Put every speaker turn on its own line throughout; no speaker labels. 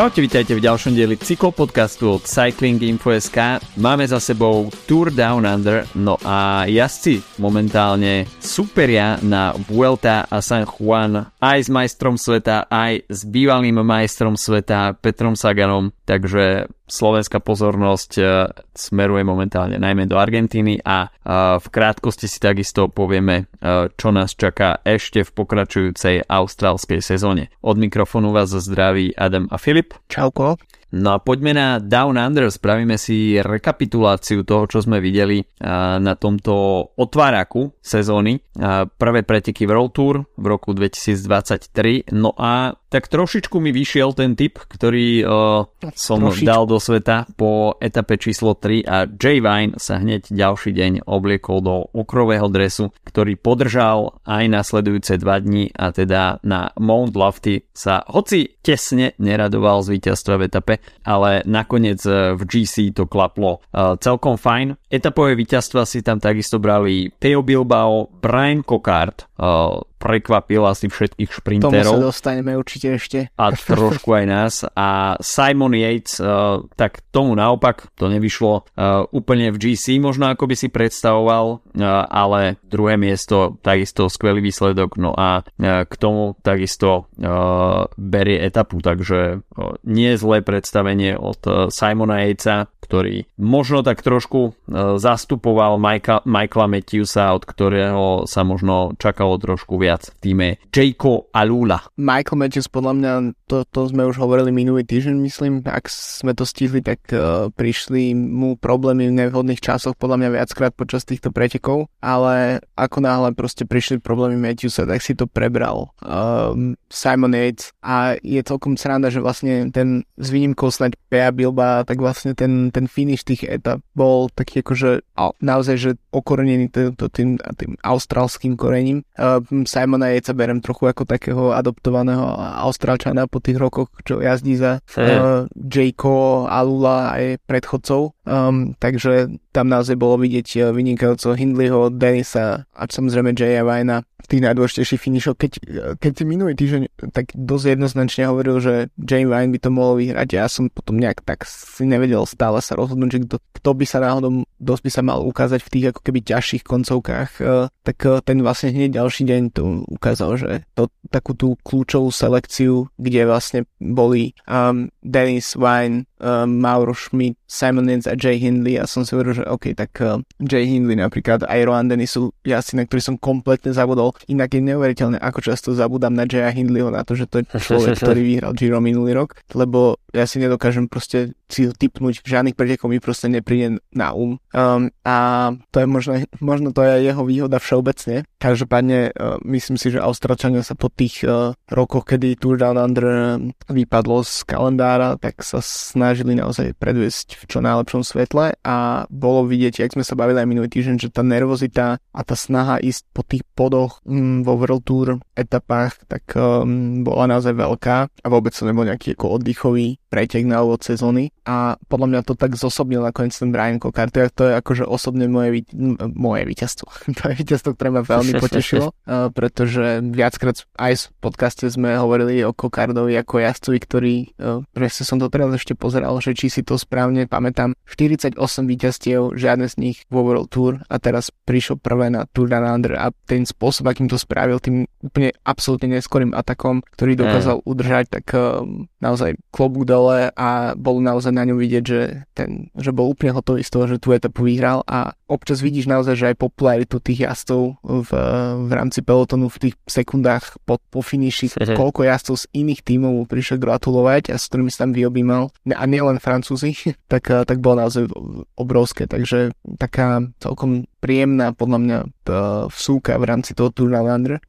Čaute, vítajte v ďalšom dieli cyklopodcastu od Cycling Info.sk. Máme za sebou Tour Down Under, no a jazdci momentálne superia na Vuelta a San Juan aj s majstrom sveta, aj s bývalým majstrom sveta Petrom Saganom, takže slovenská pozornosť e, smeruje momentálne najmä do Argentíny a v krátkosti si takisto povieme, e, čo nás čaká ešte v pokračujúcej austrálskej sezóne. Od mikrofónu vás zdraví Adam a Filip.
Čauko.
No a poďme na Down Under, spravíme si rekapituláciu toho, čo sme videli na tomto otváraku sezóny. Prvé preteky World Tour v roku 2023, no a tak trošičku mi vyšiel ten tip, ktorý uh, som trošičku. dal do sveta po etape číslo 3 a Jay Vine sa hneď ďalší deň obliekol do okrového dresu, ktorý podržal aj nasledujúce dva dni a teda na Mount Lofty sa hoci tesne neradoval z víťazstva v etape, ale nakoniec e, v GC to klaplo uh, celkom fajn. Etapové víťazstva si tam takisto brali Teo Bilbao, Brian Cockart, uh, prekvapil asi všetkých šprinterov.
Tomu sa dostaneme určite ešte.
A trošku aj nás. A Simon Yates, uh, tak tomu naopak, to nevyšlo uh, úplne v GC, možno ako by si predstavoval, uh, ale druhé miesto, takisto skvelý výsledok, no a uh, k tomu takisto uh, berie etapu, takže uh, nie zlé predstavenie od uh, Simona Yatesa, ktorý možno tak trošku uh, zastupoval Michaela, Michaela Matthewsa, od ktorého sa možno čakalo trošku viac viac v týme Jayko Alula.
Michael Matthews, podľa mňa, to, to sme už hovorili minulý týždeň, myslím, ak sme to stihli, tak uh, prišli mu problémy v nevhodných časoch, podľa mňa viackrát počas týchto pretekov, ale ako náhle proste prišli problémy Matthewsa, tak si to prebral um, Simon Yates a je celkom sranda, že vlastne ten s výnimkou snať Pea Bilba, tak vlastne ten, ten finish tých etap bol taký akože naozaj, že okorenený tým, tým, tým austrálským korením. Uh, Simona Jejca berem trochu ako takého adoptovaného Austrálčana po tých rokoch, čo jazdí za uh, Jayko, Alula aj predchodcov. Um, takže tam naozaj bolo vidieť uh, vynikajúco Hindleyho, Denisa a samozrejme Jaya Vajna tých najdôležitejších finišov. Keď, keď si minulý týždeň tak dosť jednoznačne hovoril, že Jay Vine by to mohol vyhrať, ja som potom nejak tak si nevedel stále sa rozhodnúť, že kto, kto by sa náhodou dosť by sa mal ukázať v tých ako keby ťažších koncovkách, uh, tak uh, ten vlastne hneď ďalší deň to ukázal, že to, takú tú kľúčovú selekciu, kde vlastne boli um, Dennis Wine, um, Mauro Schmidt, Simon Nitz a Jay Hindley a som si hovoril, že OK, tak uh, Jay Hindley napríklad aj Rohan Dennis sú jasy, na ktorý som kompletne zabudol. Inak je neuveriteľné, ako často zabudám na Jaya Hindleyho, na to, že to je človek, ktorý vyhral Giro minulý rok, lebo ja si nedokážem proste si ho typnúť, žiadnych pretekov mi proste nepríde na um. um a to je možno, možno to je jeho výhoda všeobecne. Každopádne uh, myslím si, že Austrálčania sa po tých uh, rokoch, kedy Tour Down Under vypadlo z kalendára, tak sa snažili naozaj predviesť v čo najlepšom svetle a bolo vidieť, jak sme sa bavili aj minulý týždeň, že tá nervozita a tá snaha ísť po tých podoch um, vo World Tour etapách, tak um, bola naozaj veľká a vôbec to nebol nejaký ako oddychový pretek na úvod sezóny a podľa mňa to tak zosobnil nakoniec ten Brian Cockart, to je akože osobne moje, moje víťazstvo. to je víťazstvo, ktoré ma veľmi potešilo, uh, pretože viackrát aj v podcaste sme hovorili o Cockardovi ako jazdcovi, ktorý, uh, presne som to teraz ešte pozeral, že či si to správne pamätám, 48 víťazstiev, žiadne z nich vo World Tour a teraz prišiel prvé na Tour Down Under a ten spôsob, akým to spravil, tým úplne absolútne neskorým atakom, ktorý dokázal mm. udržať, tak uh, naozaj klobúk dole a bolo naozaj na ňom vidieť, že, ten, že bol úplne hotový z toho, že tú etapu vyhral a občas vidíš naozaj, že aj popularitu tých jazdcov v, v rámci pelotonu v tých sekundách po, po finiši, koľko jazdcov z iných tímov prišiel gratulovať a s ktorými sa tam vyobímal. A nielen Francúzi, tak, tak bolo naozaj obrovské, takže taká celkom príjemná podľa mňa vsúka v rámci toho Tour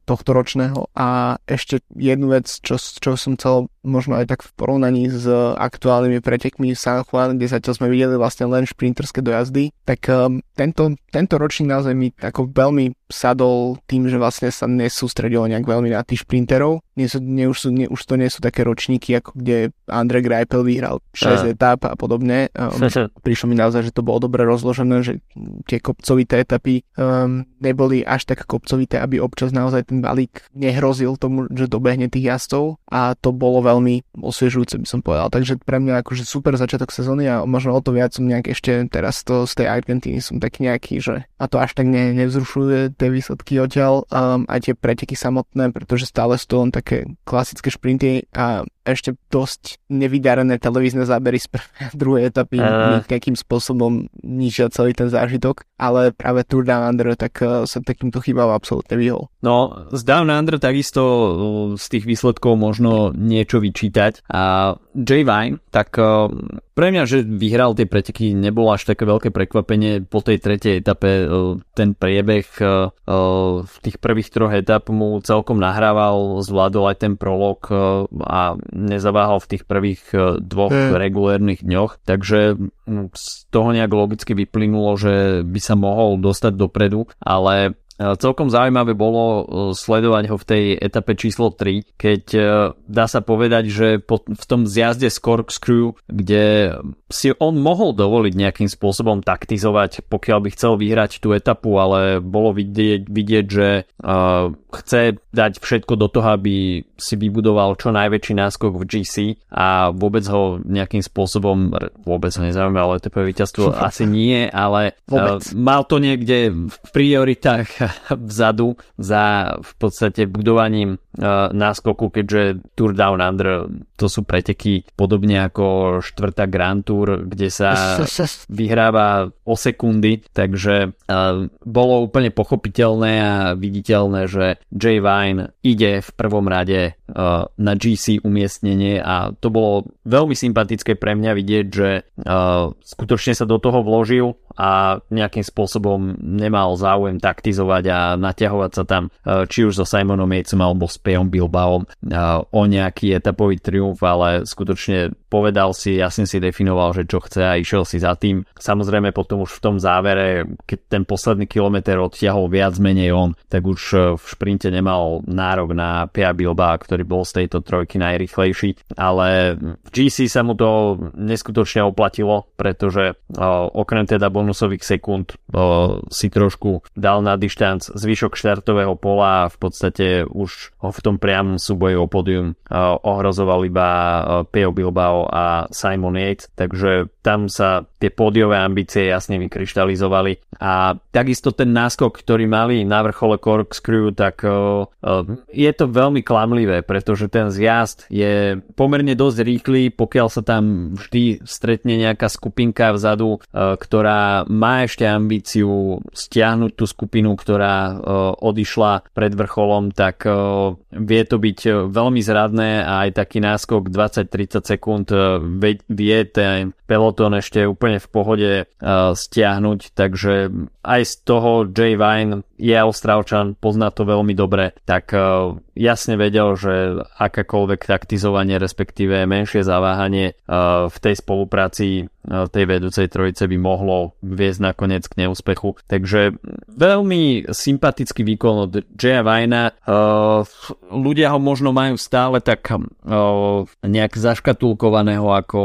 tohto ročného a ešte jednu vec, čo, čo som chcel možno aj tak v porovnaní s aktuálnymi pretekmi San Juan, kde zatiaľ sme videli vlastne len šprinterské dojazdy, tak um, tento, tento ročník naozaj mi ako veľmi sadol tým, že vlastne sa nesústredilo nejak veľmi na tých šprinterov. Nie sú, nie, už, sú, nie, už to nie sú také ročníky, ako kde Andre Greipel vyhral 6 uh. etap a podobne. Um, prišlo mi naozaj, že to bolo dobre rozložené, že tie kopcovité etapy um, neboli až tak kopcovité, aby občas naozaj ten balík nehrozil tomu, že dobehne tých jazdcov a to bolo veľmi osviežujúce, by som povedal. Takže pre mňa akože super začiatok sezóny a možno o to viac som nejak ešte teraz to z tej Argentíny som tak nejaký, že a to až tak ne, nevzrušuje tie výsledky odtiaľ um, aj tie preteky samotné, pretože stále sú to len také klasické šprinty a ešte dosť nevydarené televízne zábery z druhej etapy uh. nejakým spôsobom ničia celý ten zážitok, ale práve Tour Down Under tak uh, sa takýmto chýbal absolútne vyhol.
No, z Down Under takisto uh, z tých výsledkov možno niečo vyčítať a Jay Vine, tak uh, pre mňa, že vyhral tie preteky, nebolo až také veľké prekvapenie. Po tej tretej etape ten priebeh v tých prvých troch etap mu celkom nahrával, zvládol aj ten prolog a nezaváhal v tých prvých dvoch hmm. regulérnych dňoch, takže z toho nejak logicky vyplynulo, že by sa mohol dostať dopredu, ale celkom zaujímavé bolo e, sledovať ho v tej etape číslo 3, keď e, dá sa povedať, že v tom zjazde z Corkscrew, kde si on mohol dovoliť nejakým spôsobom taktizovať, pokiaľ by chcel vyhrať tú etapu, ale bolo vidieť, vidieť že chce dať všetko do toho, aby si vybudoval čo najväčší náskok v GC a vôbec ho nejakým spôsobom, vôbec ho nezaujíma, ale to víťazstvo asi nie, ale uh, mal to niekde v prioritách vzadu za v podstate budovaním náskoku, keďže Tour Down Under to sú preteky podobne ako štvrtá Grand Tour, kde sa vyhráva o sekundy, takže bolo úplne pochopiteľné a viditeľné, že Jay Vine ide v prvom rade na GC umiestnenie a to bolo veľmi sympatické pre mňa vidieť, že skutočne sa do toho vložil a nejakým spôsobom nemal záujem taktizovať a naťahovať sa tam uh, či už so Simonom Yatsom alebo s Pejom Bilbaom. Uh, o nejaký etapový triumf, ale skutočne povedal si, jasne si definoval, že čo chce a išiel si za tým. Samozrejme potom už v tom závere, keď ten posledný kilometr odtiahol viac menej on, tak už v šprinte nemal nárok na Pia Bilba, ktorý bol z tejto trojky najrychlejší, ale v GC sa mu to neskutočne oplatilo, pretože uh, okrem teda bonusových sekúnd uh, si trošku dal na dištanc zvyšok štartového pola a v podstate už ho v tom priamom súboji o podium uh, ohrozoval iba Pio Bilbao a Simon Yates, takže tam sa tie pódiové ambície jasne vykryštalizovali. A takisto ten náskok, ktorý mali na vrchole Corkscrew, tak uh, uh, je to veľmi klamlivé, pretože ten zjazd je pomerne dosť rýchly, pokiaľ sa tam vždy stretne nejaká skupinka vzadu, ktorá má ešte ambíciu stiahnuť tú skupinu, ktorá odišla pred vrcholom, tak vie to byť veľmi zradné a aj taký náskok 20-30 sekúnd vie ten pelotón ešte úplne v pohode uh, stiahnuť, takže aj z toho Jay Vine je Austrálčan, pozná to veľmi dobre, tak uh, jasne vedel, že akákoľvek taktizovanie, respektíve menšie zaváhanie uh, v tej spolupráci uh, tej vedúcej trojice by mohlo viesť nakoniec k neúspechu. Takže veľmi sympatický výkon od Jaya Vajna. Ľudia ho možno majú stále tak nejak zaškatulkovaného ako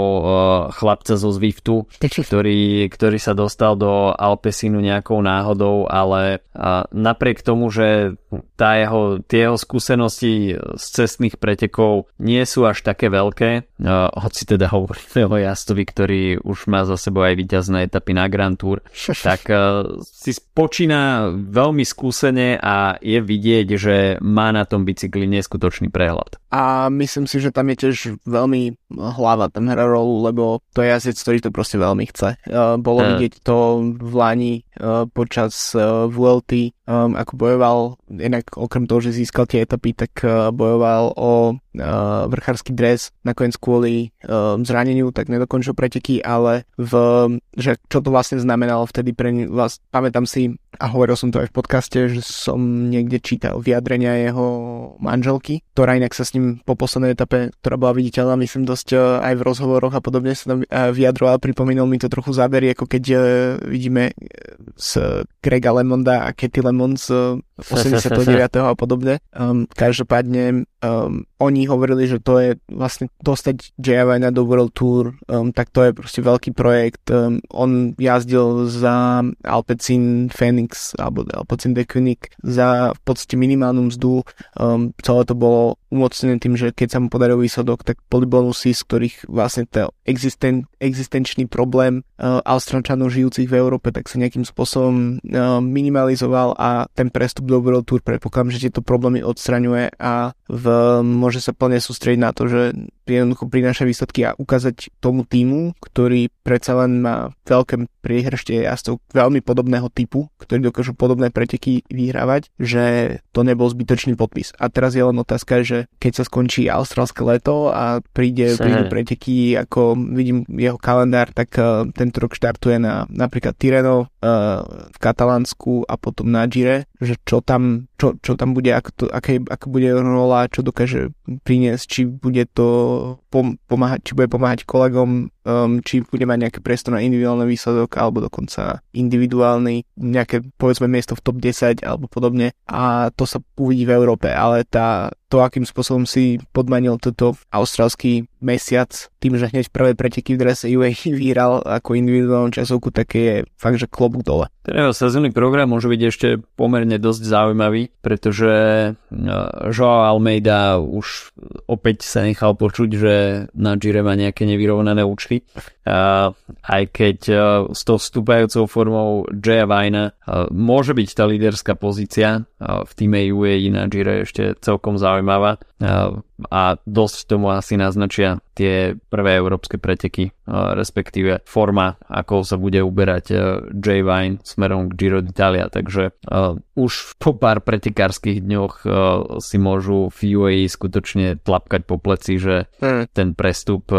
chlapca zo Zwiftu, ktorý, ktorý sa dostal do Alpesinu nejakou náhodou, ale napriek tomu, že tá jeho, tie jeho skúsenosti z cestných pretekov nie sú až také veľké, uh, hoci teda hovoríme o jazdovi, ktorý už má za sebou aj víťazné etapy na Grand Tour, tak uh, si počína veľmi skúsene a je vidieť, že má na tom bicykli neskutočný prehľad.
A myslím si, že tam je tiež veľmi hlava tam hra rolu, lebo to je jazdec, ktorý to proste veľmi chce. Uh, bolo uh. vidieť to v Lani uh, počas uh, VLT, um, ako bojoval, inak okrem toho, že získal tie etapy, tak uh, bojoval o uh, vrchársky dres, nakoniec kvôli uh, zraneniu, tak nedokončil preteky, ale v, že čo to vlastne znamenalo vtedy pre vás, pamätám si, a hovoril som to aj v podcaste, že som niekde čítal vyjadrenia jeho manželky, ktorá inak sa s ním po poslednej etape, ktorá bola viditeľná, myslím dosť uh, aj v rozhovoroch a podobne sa tam uh, vyjadroval, pripomínal mi to trochu zábery, ako keď uh, vidíme z Grega Lemonda a Katy Lemon z 89. a podobne. Um, každopádne um, oni hovorili, že to je vlastne dostať JV na do World Tour, um, tak to je proste veľký projekt. Um, on jazdil za Alpecin Phoenix alebo Alpecin de za v podstate minimálnu mzdu. Um, celé to bolo umocnené tým, že keď sa mu podaril výsledok, tak boli bonusy, z ktorých vlastne ten existen, existenčný problém uh, Austrálčanov žijúcich v Európe tak sa nejakým spôsobom uh, minimalizoval a ten prestup do World Tour predpokladám, že tieto problémy odstraňuje a v, môže sa plne sústrediť na to, že jednoducho prináša výsledky a ukázať tomu týmu, ktorý predsa len má veľké priehršte jazdcov veľmi podobného typu, ktorí dokážu podobné preteky vyhrávať, že to nebol zbytočný podpis. A teraz je len otázka, že keď sa skončí austrálske leto a príde, prídu preteky, ako vidím jeho kalendár, tak uh, tento rok štartuje na napríklad Tireno uh, v Katalánsku a potom na Gire, že čo tam, čo, čo tam bude, ako, to, aké, ako bude rola, čo dokáže priniesť, či bude to pomáhať, či bude pomáhať kolegom, um, či bude mať nejaké priestor na individuálny výsledok, alebo dokonca individuálny, nejaké povedzme miesto v top 10 alebo podobne. A to sa uvidí v Európe, ale tá, to, akým spôsobom si podmanil toto austrálsky mesiac tým, že hneď prvé preteky v drese UAE vyhral ako individuálnu časovku, tak je fakt, že klobúk dole.
Ten jeho sezónny program môže byť ešte pomerne dosť zaujímavý, pretože uh, Joao Almeida už opäť sa nechal počuť, že na Gire má nejaké nevyrovnané účty. Aj keď uh, s tou vstúpajúcou formou Jaya Vajna uh, môže byť tá líderská pozícia v týme UAE na Gire ešte celkom zaujímavá a dosť tomu asi naznačia tie prvé európske preteky, respektíve forma, ako sa bude uberať J. Vine smerom k Giro d'Italia, takže už po pár pretekárskych dňoch si môžu v UAE skutočne tlapkať po pleci, že hm. ten prestup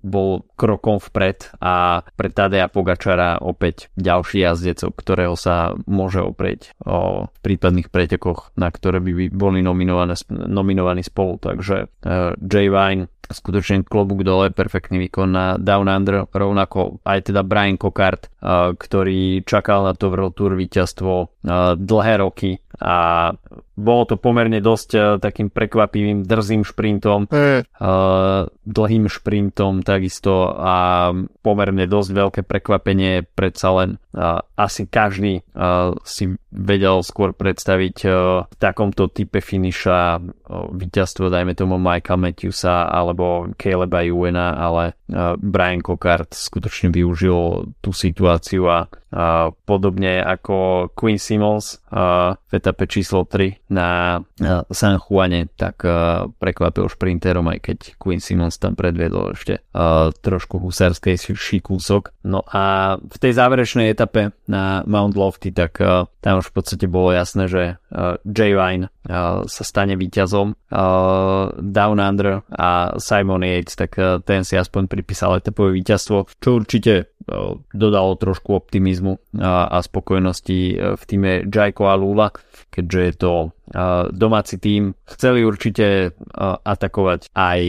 bol krokom vpred a pre Tadeja Pogačara opäť ďalší jazdec, ktorého sa môže oprieť o prípadných pretekoch, na ktoré by boli nominované, nominovaní spolu. Takže uh, J. Vine skutočne klobúk dole, perfektný výkon na Down Under, rovnako aj teda Brian Cockart, uh, ktorý čakal na to World Tour víťazstvo uh, dlhé roky a bolo to pomerne dosť uh, takým prekvapivým drzým šprintom, mm. dlhým šprintom takisto a pomerne dosť veľké prekvapenie predsa len uh, asi každý si vedel skôr predstaviť v takomto type finiša víťazstvo dajme tomu Michael Matthewsa alebo Caleba Ewena, ale Brian Cockart skutočne využil tú situáciu a podobne ako Queen Simmons v etape číslo 3 na San Juane, tak uh, prekvapil šprinterom, aj keď Queen Simmons tam predviedol ešte uh, trošku husárskejší kúsok. No a v tej záverečnej etape na Mount Lofty, tak uh, tam už v podstate bolo jasné, že uh, J. Vine uh, sa stane víťazom uh, Down Under a Simon Yates, tak uh, ten si aspoň pripísal etapové víťazstvo, čo určite dodalo trošku optimizmu a, spokojnosti v týme Jaiko a Lula, keďže je to domáci tým. Chceli určite atakovať aj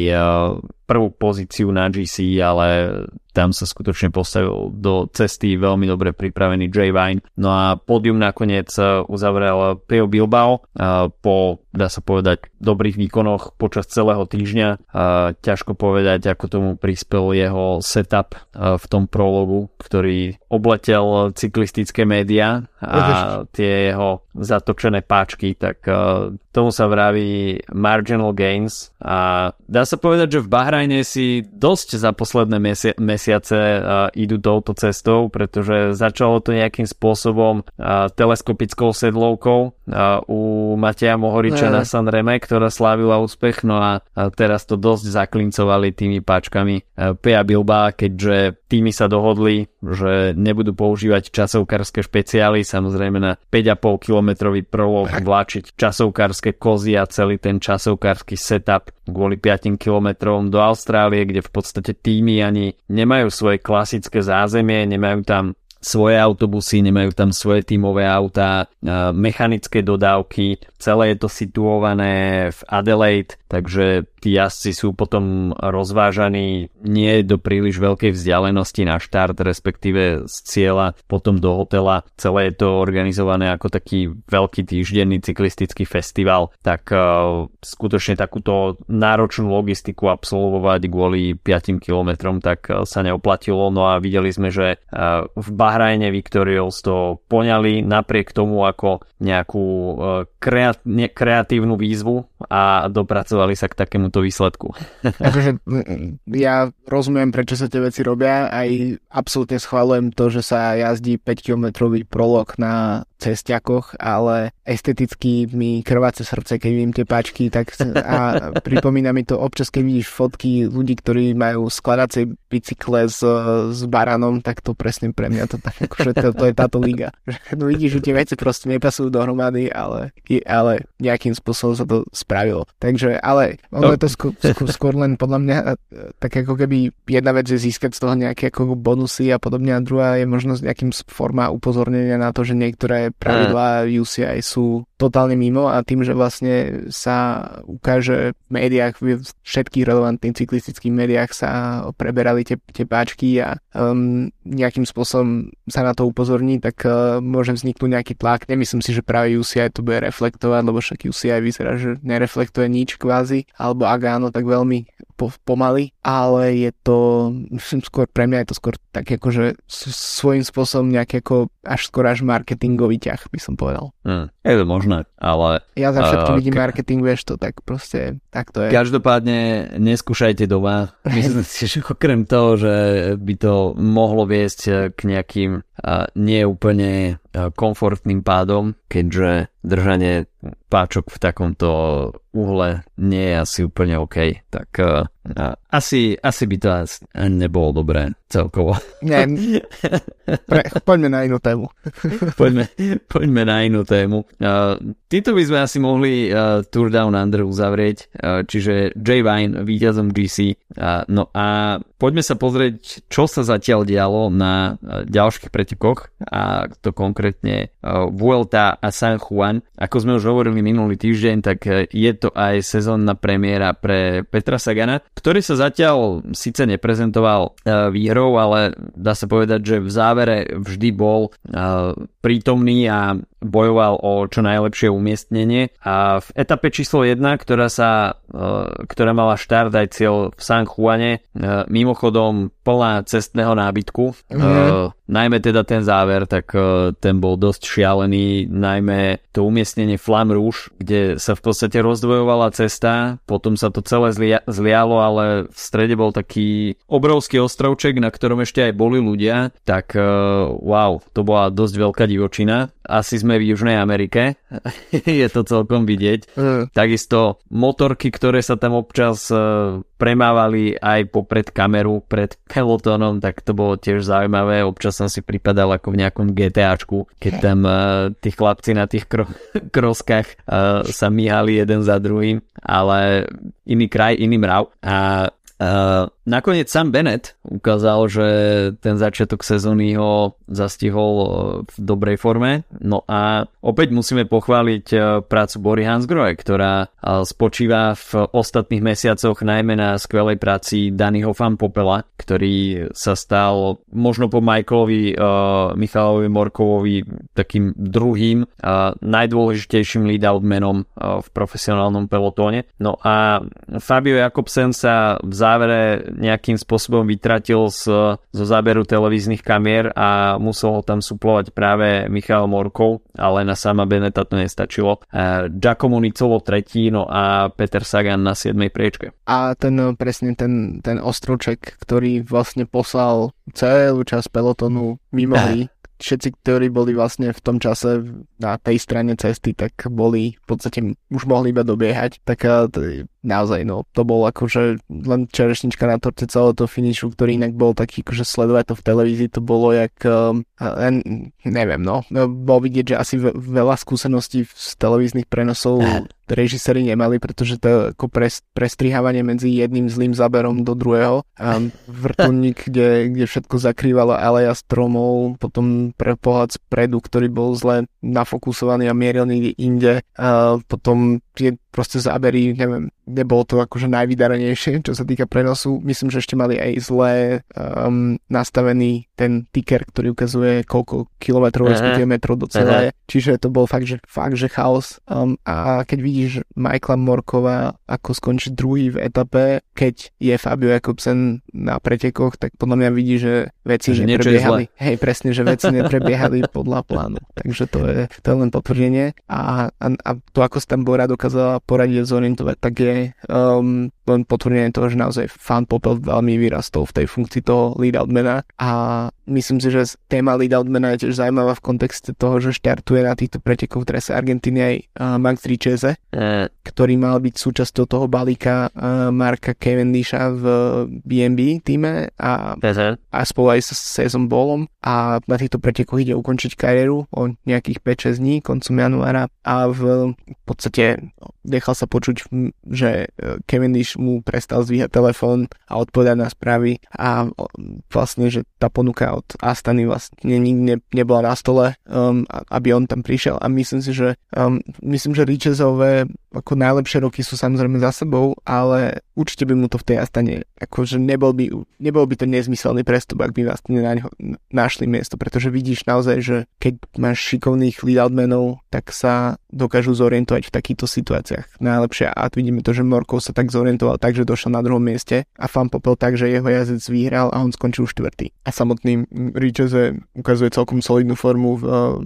prvú pozíciu na GC, ale tam sa skutočne postavil do cesty veľmi dobre pripravený J. Vine. No a pódium nakoniec uzavrel Pio Bilbao po, dá sa povedať, dobrých výkonoch počas celého týždňa. Ťažko povedať, ako tomu prispel jeho setup v tom prologu, ktorý obletel cyklistické médiá a tie jeho zatočené páčky, tak tomu sa vraví marginal gains. A dá sa povedať, že v Bahrajne si dosť za posledné mesi- mesiace uh, idú touto cestou, pretože začalo to nejakým spôsobom teleskopickou sedlovkou u Mateja Mohoriča ne. na Sanreme, ktorá slávila úspech, no a teraz to dosť zaklincovali tými páčkami uh, Pia Bilba, keďže týmy sa dohodli, že nebudú používať časovkárske špeciály, samozrejme na 5,5 kilometrový prolog vláčiť časovkárske kozy a celý ten časovkársky setup kvôli 5 kilometrom do Austrálie, kde v podstate týmy ani nemajú svoje klasické zázemie, nemajú tam svoje autobusy, nemajú tam svoje tímové autá, mechanické dodávky, celé je to situované v Adelaide, takže tí jazdci sú potom rozvážaní nie do príliš veľkej vzdialenosti na štart, respektíve z cieľa potom do hotela. Celé je to organizované ako taký veľký týždenný cyklistický festival, tak uh, skutočne takúto náročnú logistiku absolvovať kvôli 5 kilometrom, tak uh, sa neoplatilo. No a videli sme, že v Bahrajne Victorials to poňali napriek tomu, ako nejakú uh, kreat- kreatívnu výzvu a dopracovali sa k takému tomuto výsledku.
akože ja rozumiem, prečo sa tie veci robia, aj absolútne schválujem to, že sa jazdí 5-kilometrový prolog na cestiakoch, ale esteticky mi krváce srdce, keď vidím tie páčky, tak a pripomína mi to občas, keď vidíš fotky ľudí, ktorí majú skladacie bicykle s, s baranom, tak to presne pre mňa to tak, akože to, to je táto liga. No vidíš, že tie veci proste nepasujú dohromady, ale, ale nejakým spôsobom sa to spravilo. Takže, ale ono je to skôr, skôr, skôr len podľa mňa tak ako keby jedna vec je získať z toho nejaké ako bonusy a podobne a druhá je možnosť nejakým forma upozornenia na to, že niektoré pravidlá UCI sú totálne mimo a tým, že vlastne sa ukáže v médiách, v všetkých relevantných cyklistických médiách sa preberali tie, tie páčky a um, nejakým spôsobom sa na to upozorní, tak uh, môže vzniknúť nejaký tlak. Nemyslím si, že práve UCI to bude reflektovať, lebo však UCI vyzerá, že nereflektuje nič kvázi, alebo ak áno, tak veľmi po, pomaly, ale je to, myslím, skôr pre mňa je to skôr tak akože svojím spôsobom nejaký ako až skôr až marketingový ťah, by som povedal.
Hmm, je to možné, ale...
Ja za všetkým uh, vidím ka- marketing, vieš to, tak proste tak to je.
Každopádne neskúšajte doma. Myslím si, že okrem toho, že by to mohlo viesť k nejakým uh, neúplne komfortným pádom, keďže držanie páčok v takomto uhle nie je asi úplne OK. Tak uh, asi, asi by to asi nebolo dobré celkovo.
Nie, pre, poďme na inú tému.
poďme, poďme na inú tému. Uh, týto by sme asi mohli uh, Tour Down Under uzavrieť, uh, čiže Jay Vine víťazom GC. Uh, no a poďme sa pozrieť, čo sa zatiaľ dialo na uh, ďalších pretekoch a to konkrétne uh, Vuelta a San Juan. Ako sme už hovorili minulý týždeň, tak uh, je to aj sezónna premiéra pre Petra Sagana, ktorý sa zatiaľ síce neprezentoval výhrou, ale dá sa povedať, že v závere vždy bol prítomný a bojoval o čo najlepšie umiestnenie. A v etape číslo 1, ktorá sa, uh, ktorá mala štart aj cieľ v San Juane, uh, mimochodom plná cestného nábytku, mm-hmm. uh, najmä teda ten záver, tak uh, ten bol dosť šialený, najmä to umiestnenie Flam Rouge, kde sa v podstate rozdvojovala cesta, potom sa to celé zlia- zlialo, ale v strede bol taký obrovský ostrovček, na ktorom ešte aj boli ľudia, tak uh, wow, to bola dosť veľká divočina. Asi sme v Južnej Amerike, je to celkom vidieť. Mm. Takisto motorky, ktoré sa tam občas uh, premávali aj popred kameru, pred pelotónom, tak to bolo tiež zaujímavé. Občas som si pripadal ako v nejakom GTAčku, keď tam uh, tí chlapci na tých kro- kroskách uh, sa míhali jeden za druhým, ale iný kraj, iný mrav. A Uh, nakoniec Sam Bennett ukázal, že ten začiatok sezóny ho zastihol uh, v dobrej forme. No a opäť musíme pochváliť uh, prácu Bory Hansgrohe, ktorá spočíva v ostatných mesiacoch najmä na skvelej práci Danyho Fan Popela, ktorý sa stal možno po Michaelovi uh, Michalovi Morkovovi takým druhým uh, najdôležitejším lead-out menom v profesionálnom pelotóne. No a Fabio Jakobsen sa v závere nejakým spôsobom vytratil z, zo záberu televíznych kamier a musel ho tam suplovať práve Michal Morkov, ale na sama Beneta to nestačilo. Uh, Giacomo Nicolo tretí, no a Peter Sagan na 7. priečke.
A ten presne ten, ten ostroček, ktorý vlastne poslal celú časť pelotonu mimo hry, všetci, ktorí boli vlastne v tom čase na tej strane cesty, tak boli v podstate už mohli iba dobiehať. Tak naozaj, no, to bol akože len čerešnička na torte celého toho finišu, ktorý inak bol taký, akože sledovať to v televízii, to bolo jak, um, neviem, no, bol vidieť, že asi veľa skúseností z televíznych prenosov režiséri nemali, pretože to ako pres, prestrihávanie medzi jedným zlým záberom do druhého. A vrtulník, kde, kde všetko zakrývalo aleja stromov, potom pre pohľad spredu, ktorý bol zle nafokusovaný a mieril niekde inde, a potom tie proste zábery, neviem, nebolo to akože najvydarenejšie, čo sa týka prenosu. Myslím, že ešte mali aj zlé um, nastavený ten ticker, ktorý ukazuje koľko kilometrov, respektíve metrov do celé. Čiže to bol fakt, že, fakt, že chaos. Um, a keď vidíš Michaela Morkova, ako skončí druhý v etape, keď je Fabio Jakobsen na pretekoch, tak podľa mňa vidí, že veci že neprebiehali. Hej, presne, že veci neprebiehali podľa plánu. Takže to je, to je len potvrdenie. A, a, a to, ako Stambora dokázala poradiť zorientovať, tak je um, len potvrdenie toho, že naozaj fan Popel veľmi vyrastol v tej funkcii toho lead outmana a myslím si, že téma lead outmana je tiež zaujímavá v kontexte toho, že štartuje na týchto pretekoch v trese Argentíny aj uh, Max Richeze, uh. ktorý mal byť súčasťou toho balíka uh, Marka Cavendisha v BNB týme a, uh-huh. a spolu aj s Sezon Ballom a na týchto pretekoch ide ukončiť kariéru o nejakých 5-6 dní koncom januára a v podstate nechal sa počuť, že Cavendish mu prestal zvíhať telefón a odpovedať na správy. A vlastne, že tá ponuka od Astany vlastne nikdy ne, nebola na stole, um, aby on tam prišiel. A myslím si, že um, myslím, že Richezové ako najlepšie roky sú samozrejme za sebou, ale určite by mu to v tej Astane, akože nebol by, nebol by to nezmyselný prestup, ak by vlastne na ňo našli miesto, pretože vidíš naozaj, že keď máš šikovných lead tak sa dokážu zorientovať v takýchto situáciách najlepšie a vidíme to, že Morkov sa tak zorientoval tak, že došiel na druhom mieste a Fan Popel tak, že jeho jazdec vyhral a on skončil štvrtý. A samotný Richeze ukazuje celkom solidnú formu v,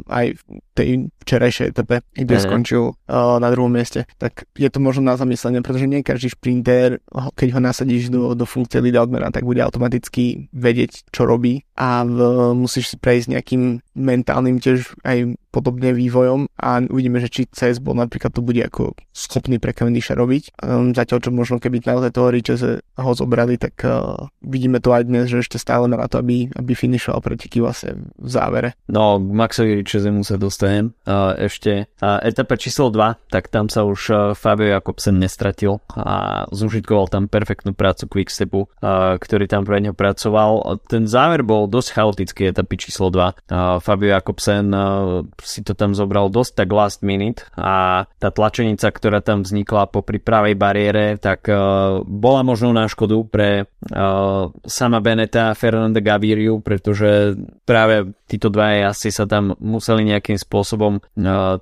aj v tej včerajšej etape, kde mm. skončil uh, na druhom mieste. Tak je to možno na zamyslenie, pretože nie každý šprinter, keď ho nasadíš do, do funkcie lead tak bude automaticky vedieť, čo robí a v, musíš si prejsť nejakým mentálnym tiež aj podobne vývojom a uvidíme, že či CS bol napríklad to bude ako schopný pre Cavendisha robiť. Um, zatiaľ, čo možno keby naozaj toho Richese ho zobrali, tak uh, vidíme to aj dnes, že ešte stále na to, aby, aby finišoval preteky vlastne v závere.
No, k Maxovi Richesemu sa dostanem uh, ešte. Uh, etapa číslo 2, tak tam sa už uh, Fabio Jakobsen nestratil a zužitkoval tam perfektnú prácu Quickstepu, uh, ktorý tam pre neho pracoval. Ten záver bol dosť chaotický etapy číslo 2. Uh, Fabio Jakobsen uh, si to tam zobral dosť tak last minute a tá tlačenica, ktorá tam vznikla po pravej bariére, tak uh, bola možno na škodu pre uh, sama Beneta a Fernanda Gaviriu, pretože práve títo dva asi sa tam museli nejakým spôsobom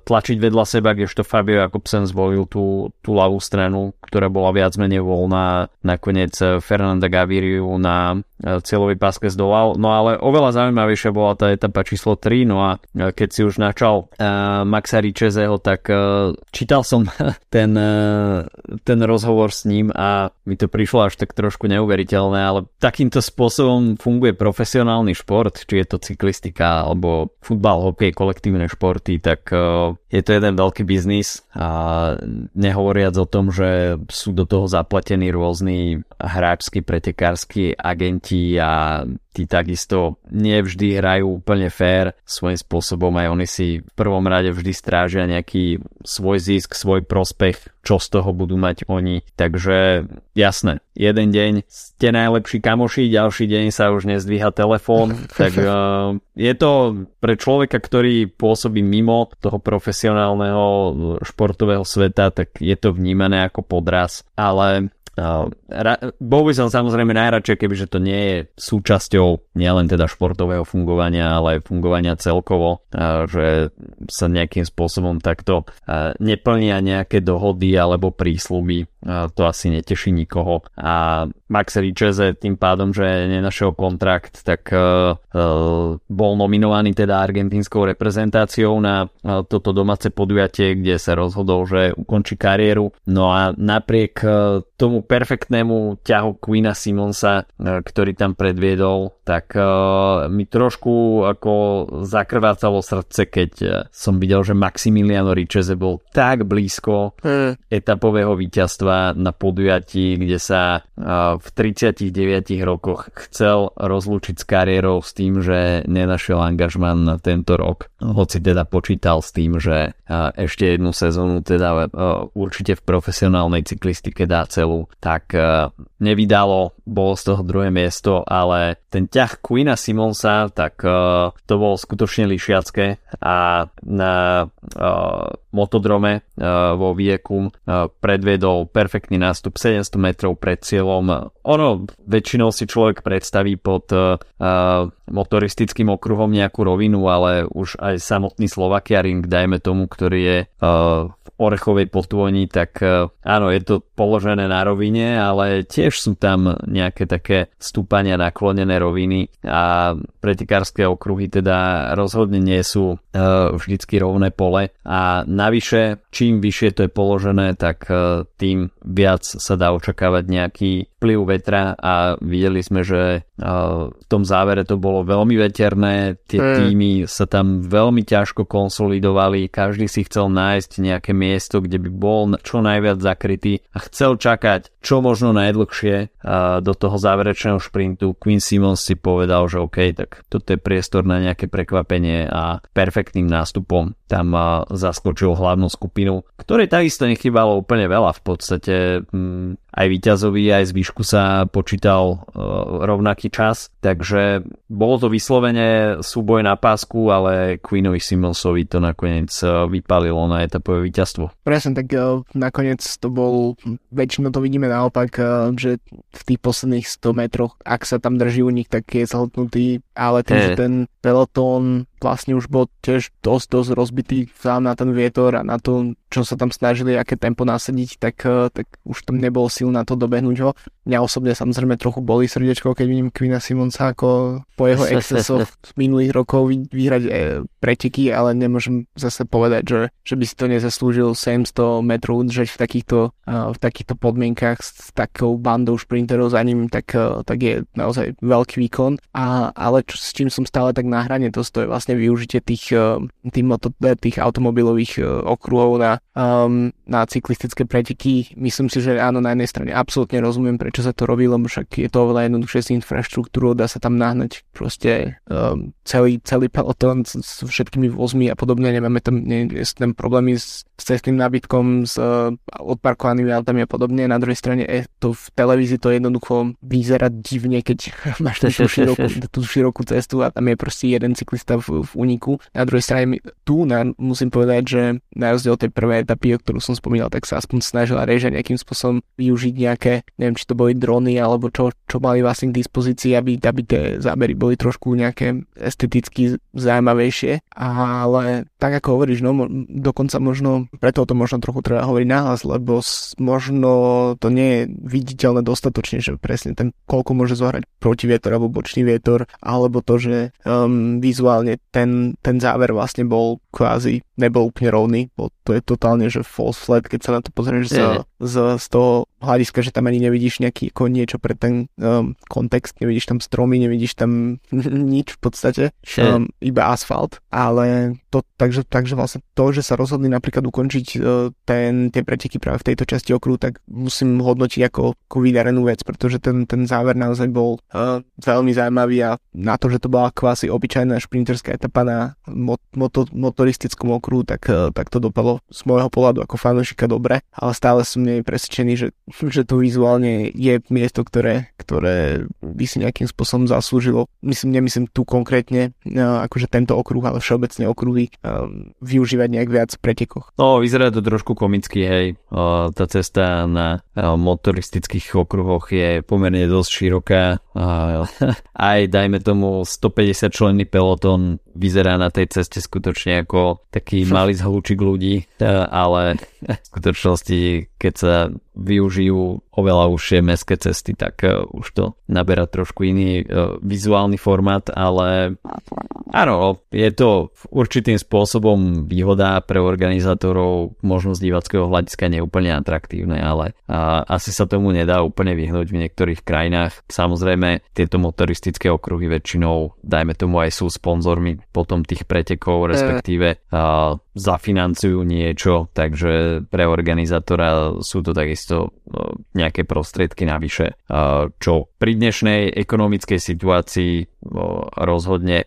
tlačiť vedľa seba, kdežto Fabio Jakobsen zvolil tú, tú ľavú stranu, ktorá bola viac menej voľná. Nakoniec Fernanda Gaviriu na cieľovej páske zdolal. No ale oveľa zaujímavejšia bola tá etapa číslo 3, no a keď si už načal uh, Maxa Richezeho, tak uh, čítal som ten, uh, ten rozhovor s ním a mi to prišlo až tak trošku neuveriteľné, ale takýmto spôsobom funguje profesionálny šport, či je to cyklistika alebo futbal, hokej, kolektívne športy, tak uh, je to jeden veľký biznis a nehovoriac o tom, že sú do toho zaplatení rôzni hráčsky, pretekársky agenti a tí takisto nevždy hrajú úplne fair svojím spôsobom aj oni si v prvom rade vždy strážia nejaký svoj zisk, svoj prospech, čo z toho budú mať oni. Takže jasné, jeden deň ste najlepší kamoši, ďalší deň sa už nezdvíha telefón, tak uh, je to pre človeka, ktorý pôsobí mimo toho profesionálneho športového sveta, tak je to vnímané ako podraz, ale ra, bol by som samozrejme najradšej, kebyže to nie je súčasťou nielen teda športového fungovania, ale aj fungovania celkovo, že sa nejakým spôsobom takto neplnia nejaké dohody alebo prísľuby to asi neteší nikoho. A Max Richeze tým pádom, že nenašiel kontrakt, tak uh, uh, bol nominovaný teda argentínskou reprezentáciou na uh, toto domáce podujatie, kde sa rozhodol, že ukončí kariéru. No a napriek tomu perfektnému ťahu Queena Simonsa, ktorý tam predviedol, tak mi trošku ako zakrvácalo srdce, keď som videl, že Maximiliano Richeze bol tak blízko mm. etapového víťazstva bola na podujatí, kde sa v 39 rokoch chcel rozlúčiť s kariérou s tým, že nenašiel angažman na tento rok. Hoci teda počítal s tým, že ešte jednu sezónu teda určite v profesionálnej cyklistike dá celú, tak nevydalo, bolo z toho druhé miesto, ale ten ťah Queena Simonsa, tak to bolo skutočne lišiacké a na motodrome vo Vieku predvedol perfektný nástup 700 metrov pred cieľom. Ono väčšinou si človek predstaví pod motoristickým okruhom nejakú rovinu, ale už aj samotný Slovakia Ring, dajme tomu, ktorý je v Orechovej potvoni, tak áno, je to položené na rovine, ale tiež sú tam nejaké také stúpania naklonené roviny a pretekárske okruhy teda rozhodne nie sú vždycky rovné pole a navyše čím vyššie to je položené, tak tým viac sa dá očakávať nejaký vplyv vetra a videli sme, že v tom závere to bolo veľmi veterné, tie mm. týmy sa tam veľmi ťažko konsolidovali, každý si chcel nájsť nejaké miesto, kde by bol čo najviac zakrytý a chcel čakať čo možno najdlhšie do toho záverečného šprintu. Queen Simons si povedal, že OK, tak toto je priestor na nejaké prekvapenie a perfektným nástupom tam zaskočil hlavnú skupinu, ktorej takisto nechybalo úplne veľa v podstate. Mm, aj víťazovi, aj z výšku sa počítal uh, rovnaký čas, takže bolo to vyslovene súboj na pásku, ale Queenovi Simonsovi to nakoniec uh, vypalilo na etapové víťazstvo.
Presne, tak uh, nakoniec to bol, väčšinou to vidíme naopak, že v tých posledných 100 metroch, ak sa tam drží u nich, tak je zhltnutý, ale tým, hey. že ten pelotón vlastne už bol tiež dosť, dosť rozbitý sám na ten vietor a na to, čo sa tam snažili, aké tempo nasadiť, tak, tak už tam nebolo síl na to dobehnúť ho. Mňa osobne samozrejme trochu boli srdiečko, keď vidím Quina Simonsa ako po jeho excesoch z minulých rokov vyhrať e, preteky, ale nemôžem zase povedať, že, že by si to nezaslúžil 700 metrov udržať v takýchto, v takýchto podmienkach s takou bandou šprinterov za ním, tak, e, tak je naozaj veľký výkon. A, ale čo, s čím som stále tak na hrane, to je vlastne využitie tých, e, tých, moto, tých automobilových okruhov na, na cyklistické preteky. Myslím si, že áno, na jednej strane absolútne rozumiem, prečo sa to robí, lebo však je to oveľa jednoduchšie s infraštruktúrou, dá sa tam nahnať proste um, celý, celý pelotón všetkými vozmi a podobne, nemáme tam, nie, tam problémy s, s cestným nábytkom, s uh, odparkovanými autami a podobne. Na druhej strane je to v televízii to jednoducho vyzerá divne, keď máš tú širokú, tú širokú cestu a tam je proste jeden cyklista v, v úniku. Na druhej strane tu na, musím povedať, že na rozdiel tej prvej etapy, o ktorú som spomínal, tak sa aspoň snažila reža nejakým spôsobom využiť nejaké, neviem, či to boli drony alebo čo, čo mali vlastne k dispozícii, aby, aby tie zábery boli trošku nejaké esteticky zaujímavejšie. Ale tak ako hovoríš, no dokonca možno, preto to možno trochu treba hovoriť nahlas, lebo možno to nie je viditeľné dostatočne, že presne ten, koľko môže zohrať protivietor alebo bočný vietor, alebo to, že um, vizuálne ten, ten záver vlastne bol kvázi, nebol úplne rovný, bo to je totálne, že false flat, keď sa na to pozrieš z, z, z toho hľadiska, že tam ani nevidíš nejaký ako niečo pre ten um, kontext, nevidíš tam stromy, nevidíš tam nič v podstate, um, iba asfalt, ale to, takže, takže vlastne to, že sa rozhodli napríklad ukončiť uh, ten, tie preteky práve v tejto časti okruhu, tak musím hodnotiť ako, ako vydarenú vec, pretože ten, ten záver naozaj bol uh, veľmi zaujímavý a na to, že to bola kvásy obyčajná šprinterská etapa na mot, moto, motoristickom okruhu, tak, uh, tak to dopadlo z môjho pohľadu ako fanúšika dobre, ale stále som nie presvedčený, že že to vizuálne je miesto, ktoré, ktoré by si nejakým spôsobom zaslúžilo. Myslím, nemyslím tu konkrétne, no, akože tento okruh, ale všeobecne okruhy um, využívať nejak viac v pretekoch.
No, vyzerá to trošku komicky, hej. Tá cesta na motoristických okruhoch je pomerne dosť široká. Aj, dajme tomu, 150 členný peloton vyzerá na tej ceste skutočne ako taký malý zhlúčik ľudí, ale v skutočnosti, keď sa využijú oveľa užšie mestské cesty, tak uh, už to naberá trošku iný uh, vizuálny formát, ale Áno, je to určitým spôsobom výhoda pre organizátorov, možno z divackého hľadiska neúplne atraktívne, ale asi sa tomu nedá úplne vyhnúť v niektorých krajinách. Samozrejme, tieto motoristické okruhy väčšinou, dajme tomu aj sú sponzormi potom tých pretekov, respektíve a, zafinancujú niečo, takže pre organizátora sú to takisto nejaké prostriedky navyše, čo pri dnešnej ekonomickej situácii rozhodne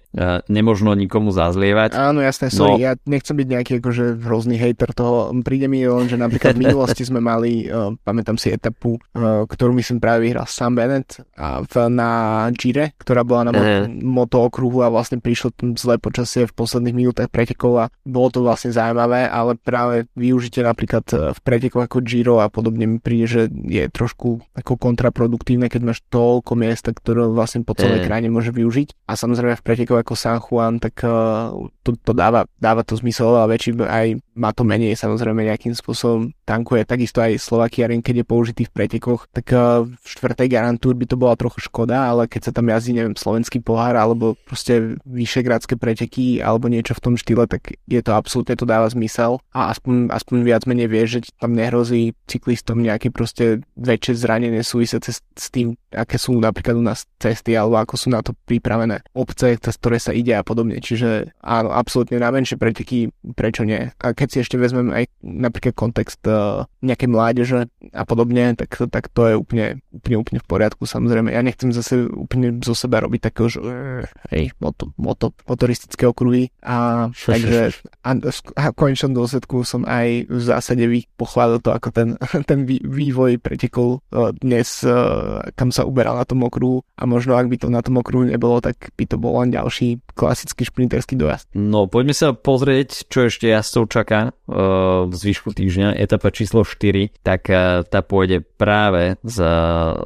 nemožno nikomu zazlievať.
Áno, jasné, sorry, no, ja nechcem byť nejaký akože hrozný hater toho. Príde mi len, že napríklad v minulosti sme mali, uh, pamätám si etapu, uh, ktorú myslím práve vyhral Sam Bennett a v, na Gire, ktorá bola na uh-huh. moto okruhu a vlastne prišlo tam zlé počasie v posledných minútach pretekov a bolo to vlastne zaujímavé, ale práve využitie napríklad v pretekoch ako Giro a podobne mi príde, že je trošku ako kontraproduktívne, keď máš toľko miesta, ktoré vlastne po celej uh-huh. krajine môže využiť využiť. A samozrejme v pretekoch ako San Juan, tak uh, to, to dáva, dáva to zmysel oveľa väčší, aj má to menej samozrejme nejakým spôsobom tankuje. Takisto aj Slovakia Ring, keď je použitý v pretekoch, tak uh, v štvrtej garantúr by to bola trochu škoda, ale keď sa tam jazdí, neviem, slovenský pohár alebo proste vyšegrádske preteky alebo niečo v tom štýle, tak je to absolútne to dáva zmysel a aspoň, aspoň viac menej vie, že tam nehrozí cyklistom nejaké proste väčšie zranenie súvisiace s, s tým, aké sú napríklad u nás cesty alebo ako sú na to pripravené obce, cez ktoré sa ide a podobne. Čiže áno, absolútne na menšie preteky, prečo nie? A keď si ešte vezmeme aj napríklad kontext uh, nejakej mládeže a podobne, tak, tak to je úplne, úplne, úplne v poriadku. Samozrejme, ja nechcem zase úplne zo seba robiť takého, že uh, hej, moto, moto, motoristické okruhy a takže a, a v konečnom dôsledku som aj v zásade pochválil to, ako ten, ten vývoj pretekol uh, dnes, uh, kam sa uberal na tom okruhu a možno ak by to na tom okruhu nebolo, tak by to bol len ďalší klasický šprinterský dojazd.
No poďme sa pozrieť, čo ešte jazdcov čaká v zvyšku týždňa. Etapa číslo 4, tak uh, tá pôjde práve z,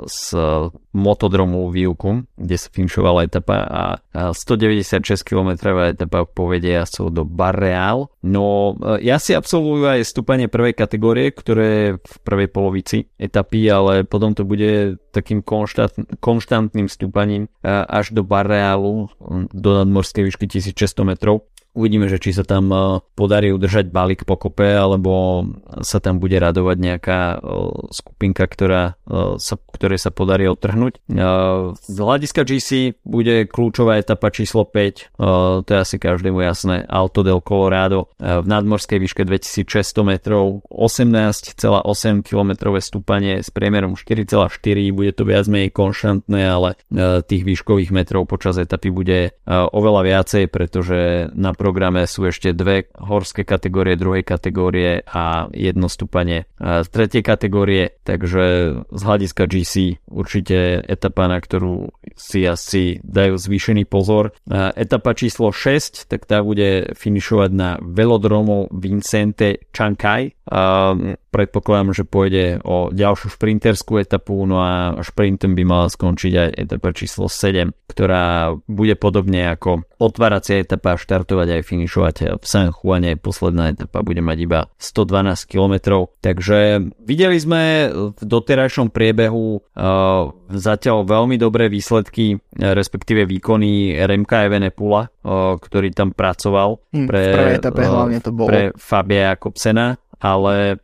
z motodromu Výukum, kde sa finišovala etapa a 196 km etapa povedie jazdcov do Barreal. No ja si absolvujú aj stúpanie prvej kategórie, ktoré v prvej polovici etapy, ale potom to bude takým konštant, konštantným stúpaním až do Barrealu do nadmorskej výšky 1600 metrov. Uvidíme, že či sa tam e, podarí udržať balík po kope, alebo sa tam bude radovať nejaká e, skupinka, ktorá e, sa, ktoré sa podarí odtrhnúť. Z hľadiska GC bude kľúčová etapa číslo 5, to je asi každému jasné, Alto del Colorado v nadmorskej výške 2600 metrov, 18,8 km stúpanie s priemerom 4,4, bude to viac menej konštantné, ale tých výškových metrov počas etapy bude oveľa viacej, pretože na programe sú ešte dve horské kategórie druhej kategórie a jedno stúpanie z tretej kategórie, takže z hľadiska GC určite etapa, na ktorú si asi dajú zvýšený pozor. Etapa číslo 6, tak tá bude finišovať na velodromu Vincente Chancay predpokladám, že pôjde o ďalšiu šprinterskú etapu, no a šprintom by mala skončiť aj etapa číslo 7, ktorá bude podobne ako otváracia etapa štartovať aj finišovať v San Juane. Posledná etapa bude mať iba 112 km. Takže videli sme v doterajšom priebehu uh, zatiaľ veľmi dobré výsledky, respektíve výkony Remka Evenepula, ktorý tam pracoval
hm, pre, v etape uh, hlavne to bolo.
pre Fabia Jakobsena ale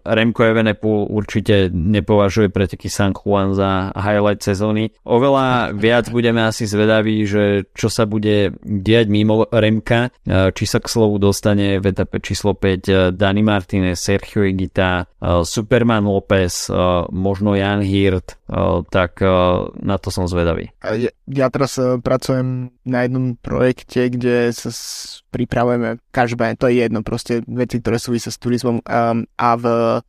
Remco Evenepoel určite nepovažuje preteky San Juan za highlight sezóny. Oveľa viac budeme asi zvedaví, že čo sa bude diať mimo Remka, či sa k slovu dostane v etape číslo 5 Dani Martinez, Sergio Igita, Superman López, možno Jan Hirt, tak na to som zvedavý.
Ja, ja teraz pracujem na jednom projekte, kde sa pripravujeme každé, to je jedno, proste veci, ktoré súvisia s turizmom um, a v,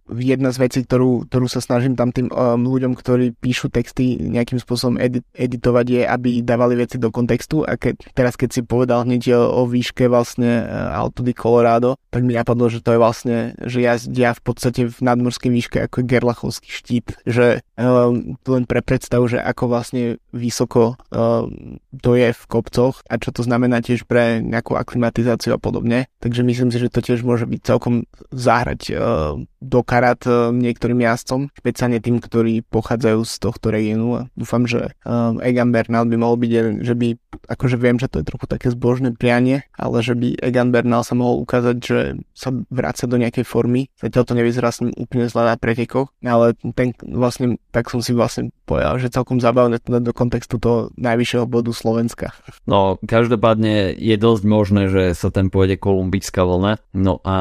v jedna z vecí, ktorú, ktorú sa snažím tam tým um, ľuďom, ktorí píšu texty nejakým spôsobom edit, editovať je, aby dávali veci do kontextu a ke, teraz keď si povedal hneď o, výške vlastne uh, Colorado, tak mi napadlo, že to je vlastne, že jazdia v podstate v nadmorskej výške ako Gerlachovský štít, že len pre predstavu, že ako vlastne vysoko um, to je v kopcoch a čo to znamená tiež pre nejakú aklimatizáciu a podobne. Takže myslím si, že to tiež môže byť celkom zahrať uh, do karát uh, niektorým jazdcom, špeciálne tým, ktorí pochádzajú z tohto regiónu dúfam, že um, Egan Bernal by mohol byť, že by, akože viem, že to je trochu také zbožné prianie, ale že by Egan Bernal sa mohol ukázať, že sa vráca do nejakej formy. Zatiaľ to nevyzerá s ním úplne zle na pretekoch, ale ten vlastne, tak som si vlastne povedal, že celkom zabavné to do kontextu toho najvyššieho bodu Slovenska.
No, každopádne je dosť možné, že sa ten pôjde kolumbická vlna. No a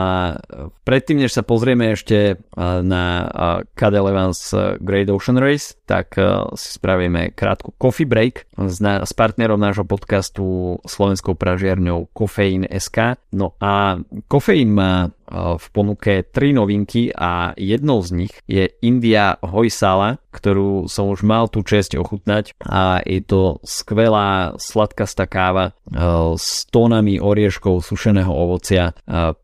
predtým, než sa pozrieme ešte na Cadel Evans Great Ocean Race, tak si spravíme krátku coffee break s, s partnerom nášho podcastu slovenskou pražiarňou Kofeín SK. No a kofeín má v ponuke tri novinky a jednou z nich je India Hojsala, ktorú som už mal tú čest ochutnať a je to skvelá sladkastá káva s tónami orieškov sušeného ovocia.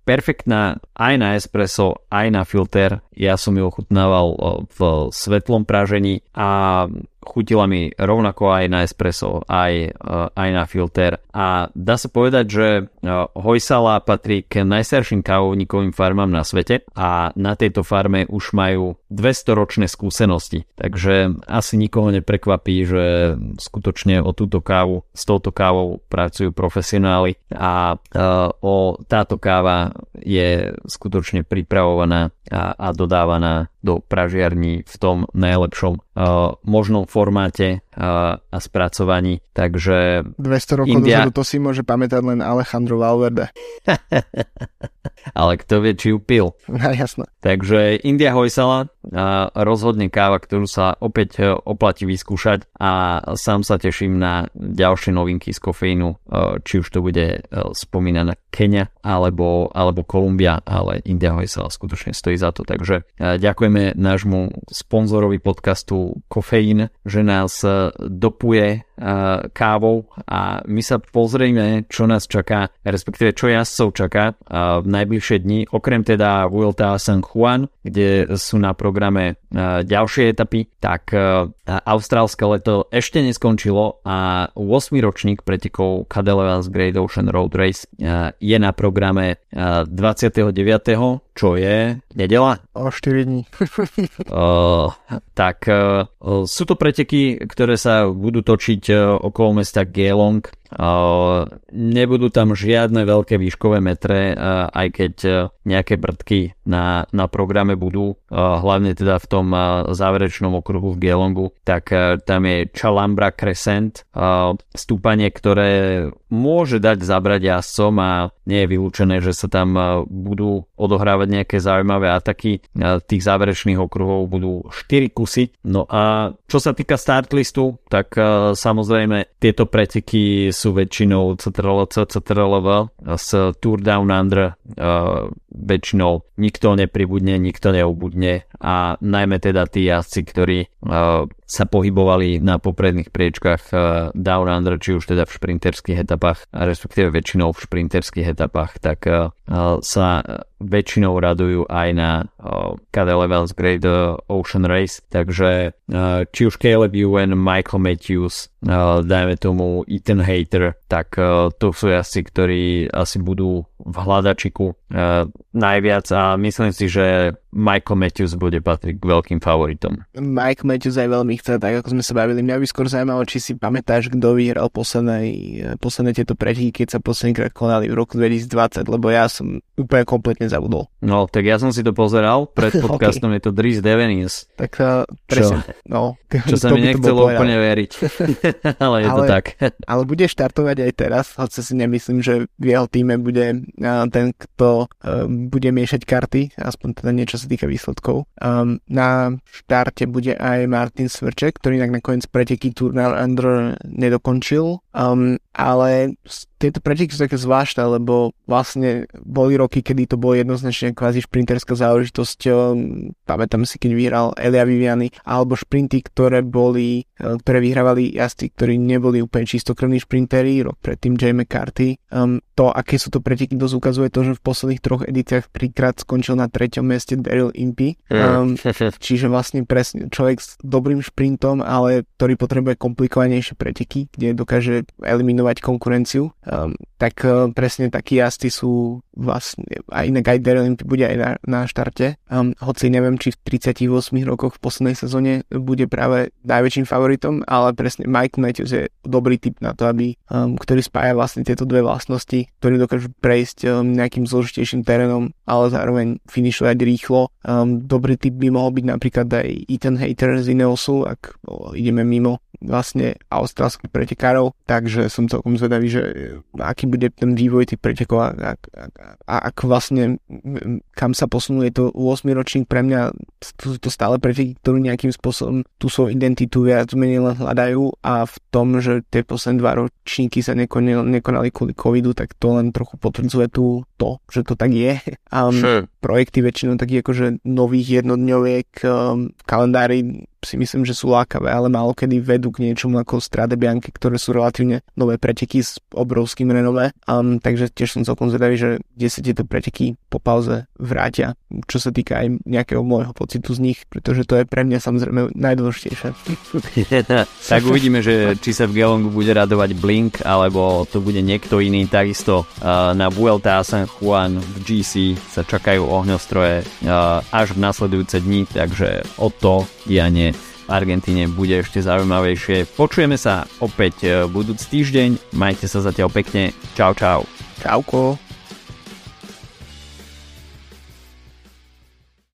Perfektná aj na espresso, aj na filter. Ja som ju ochutnával v svetlom pražení a chutila mi rovnako aj na espresso, aj, eh, aj na filter. A dá sa povedať, že eh, Hojsala patrí k najstarším kávovníkovým farmám na svete a na tejto farme už majú 200 ročné skúsenosti. Takže asi nikoho neprekvapí, že skutočne o túto kávu, s touto kávou pracujú profesionáli a eh, o táto káva je skutočne pripravovaná a, a dodávaná do pražiarní v tom najlepšom uh, možnom formáte uh, a spracovaní. Takže
200 rokov India... dozadu to si môže pamätať len Alejandro Valverde.
Ale kto vie, či ju pil.
No, jasno.
Takže India Hojsala, rozhodne káva, ktorú sa opäť uh, oplatí vyskúšať a sám sa teším na ďalšie novinky z kofeínu, uh, či už to bude uh, spomínaná Kenia alebo, alebo Kolumbia, ale India Hojsala skutočne stojí za to. Takže ďakujeme nášmu sponzorovi podcastu Kofeín, že nás e, dopuje e, kávou a my sa pozrieme, čo nás čaká, respektíve čo jazdcov čaká v najbližšie dni, okrem teda Vuelta a San Juan, kde sú na programe ďalšie etapy, tak austrálske leto ešte neskončilo a 8. ročník pretekov Cadellevans Great Ocean Road Race je na programe 29 čo je nedela?
O 4 dní.
tak sú to preteky, ktoré sa budú točiť uh, okolo mesta Geelong Nebudú tam žiadne veľké výškové metre, aj keď nejaké brdky na, na programe budú, hlavne teda v tom záverečnom okruhu v Gelongu, tak tam je Chalambra Crescent, stúpanie, ktoré môže dať zabrať jazdcom a nie je vylúčené, že sa tam budú odohrávať nejaké zaujímavé ataky. Tých záverečných okruhov budú 4 kusy. No a čo sa týka startlistu, tak samozrejme tieto preteky sú väčšinou CTRL-C, CTRL-V z Tour Down Under uh, väčšinou nikto nepribudne, nikto neubudne a najmä teda tí jazdci, ktorí uh, sa pohybovali na popredných priečkách uh, Down Under, či už teda v šprinterských etapách, respektíve väčšinou v šprinterských etapách, tak uh, sa väčšinou radujú aj na uh, Cadel Levels Great Ocean Race, takže či už Caleb Ewan, Michael Matthews, dajme tomu Ethan Hater, tak uh, to sú jazdci, ktorí asi budú v hľadačiku uh, najviac a myslím si, že Michael Matthews bude patriť k veľkým favoritom.
Mike Matthews aj veľmi chce, tak ako sme sa bavili. Mňa by skôr zaujímalo, či si pamätáš, kto vyhral posledné, posledné tieto preteky, keď sa poslednýkrát konali v roku 2020, lebo ja som úplne kompletne zabudol.
No, tak ja som si to pozeral pred podcastom, okay. je to Dries Devenis.
Tak uh, presne, čo? no.
Čo sa mi nechcelo úplne veriť, ale je ale, to tak.
ale bude štartovať aj teraz, hoci si nemyslím, že v jeho týme bude uh, ten, kto uh, bude miešať karty, aspoň teda niečo sa týka výsledkov. Um, na štarte bude aj Martin Svrček, ktorý inak nakoniec preteky Tournal Under nedokončil, Um, ale tieto preteky sú také zvláštne, lebo vlastne boli roky, kedy to bolo jednoznačne kvázi šprinterská záležitosť. Um, pamätám si, keď vyhral Elia Viviani, alebo šprinty, ktoré boli, uh, ktoré vyhrávali jazdci, ktorí neboli úplne čistokrvní šprinteri, rok predtým J. McCarthy. Um, to, aké sú to preteky, dosť ukazuje to, že v posledných troch edíciách trikrát skončil na treťom mieste Daryl Impey. Um, čiže vlastne presne človek s dobrým šprintom, ale ktorý potrebuje komplikovanejšie preteky, kde dokáže eliminovať konkurenciu, um, tak uh, presne takí jazdci sú vlastne, a inak aj Impey bude aj na, na štarte, um, hoci neviem, či v 38 rokoch v poslednej sezóne bude práve najväčším favoritom, ale presne Mike Matthews je dobrý typ na to, aby, um, ktorý spája vlastne tieto dve vlastnosti ktorí dokážu prejsť um, nejakým zložitejším terénom, ale zároveň finišovať rýchlo. Um, dobrý typ by mohol byť napríklad aj Ethan Hater z Ineosu, ak ideme mimo vlastne austrálskych pretekárov, takže som celkom zvedavý, že aký bude ten vývoj tých pretekov a, a, a ak vlastne kam sa posunú, je to 8 ročník pre mňa, sú to stále preteky, ktorú nejakým spôsobom tú svoju identitu viac menej hľadajú a v tom, že tie posledné dva ročníky sa nekonali, nekonali kvôli covidu, tak to len trochu potvrdzuje tú, to, že to tak je. Um, sure. Projekty väčšinou takých akože nových jednodňoviek v kalendári si myslím, že sú lákavé, ale málo kedy vedú k niečomu ako Strade Bianche, ktoré sú relatívne nové preteky s obrovským renové. Um, takže tiež som celkom zvedavý, že kde sa tieto preteky po pauze vrátia, čo sa týka aj nejakého môjho pocitu z nich, pretože to je pre mňa samozrejme najdôležitejšie.
tak uvidíme, že či sa v Gelongu bude radovať Blink, alebo to bude niekto iný. Takisto uh, na Vuelta a San Juan v GC sa čakajú ohňostroje až v nasledujúce dni, takže o to dianie v Argentíne bude ešte zaujímavejšie. Počujeme sa opäť e, budúci týždeň, majte sa zatiaľ pekne, čau čau.
Čauko.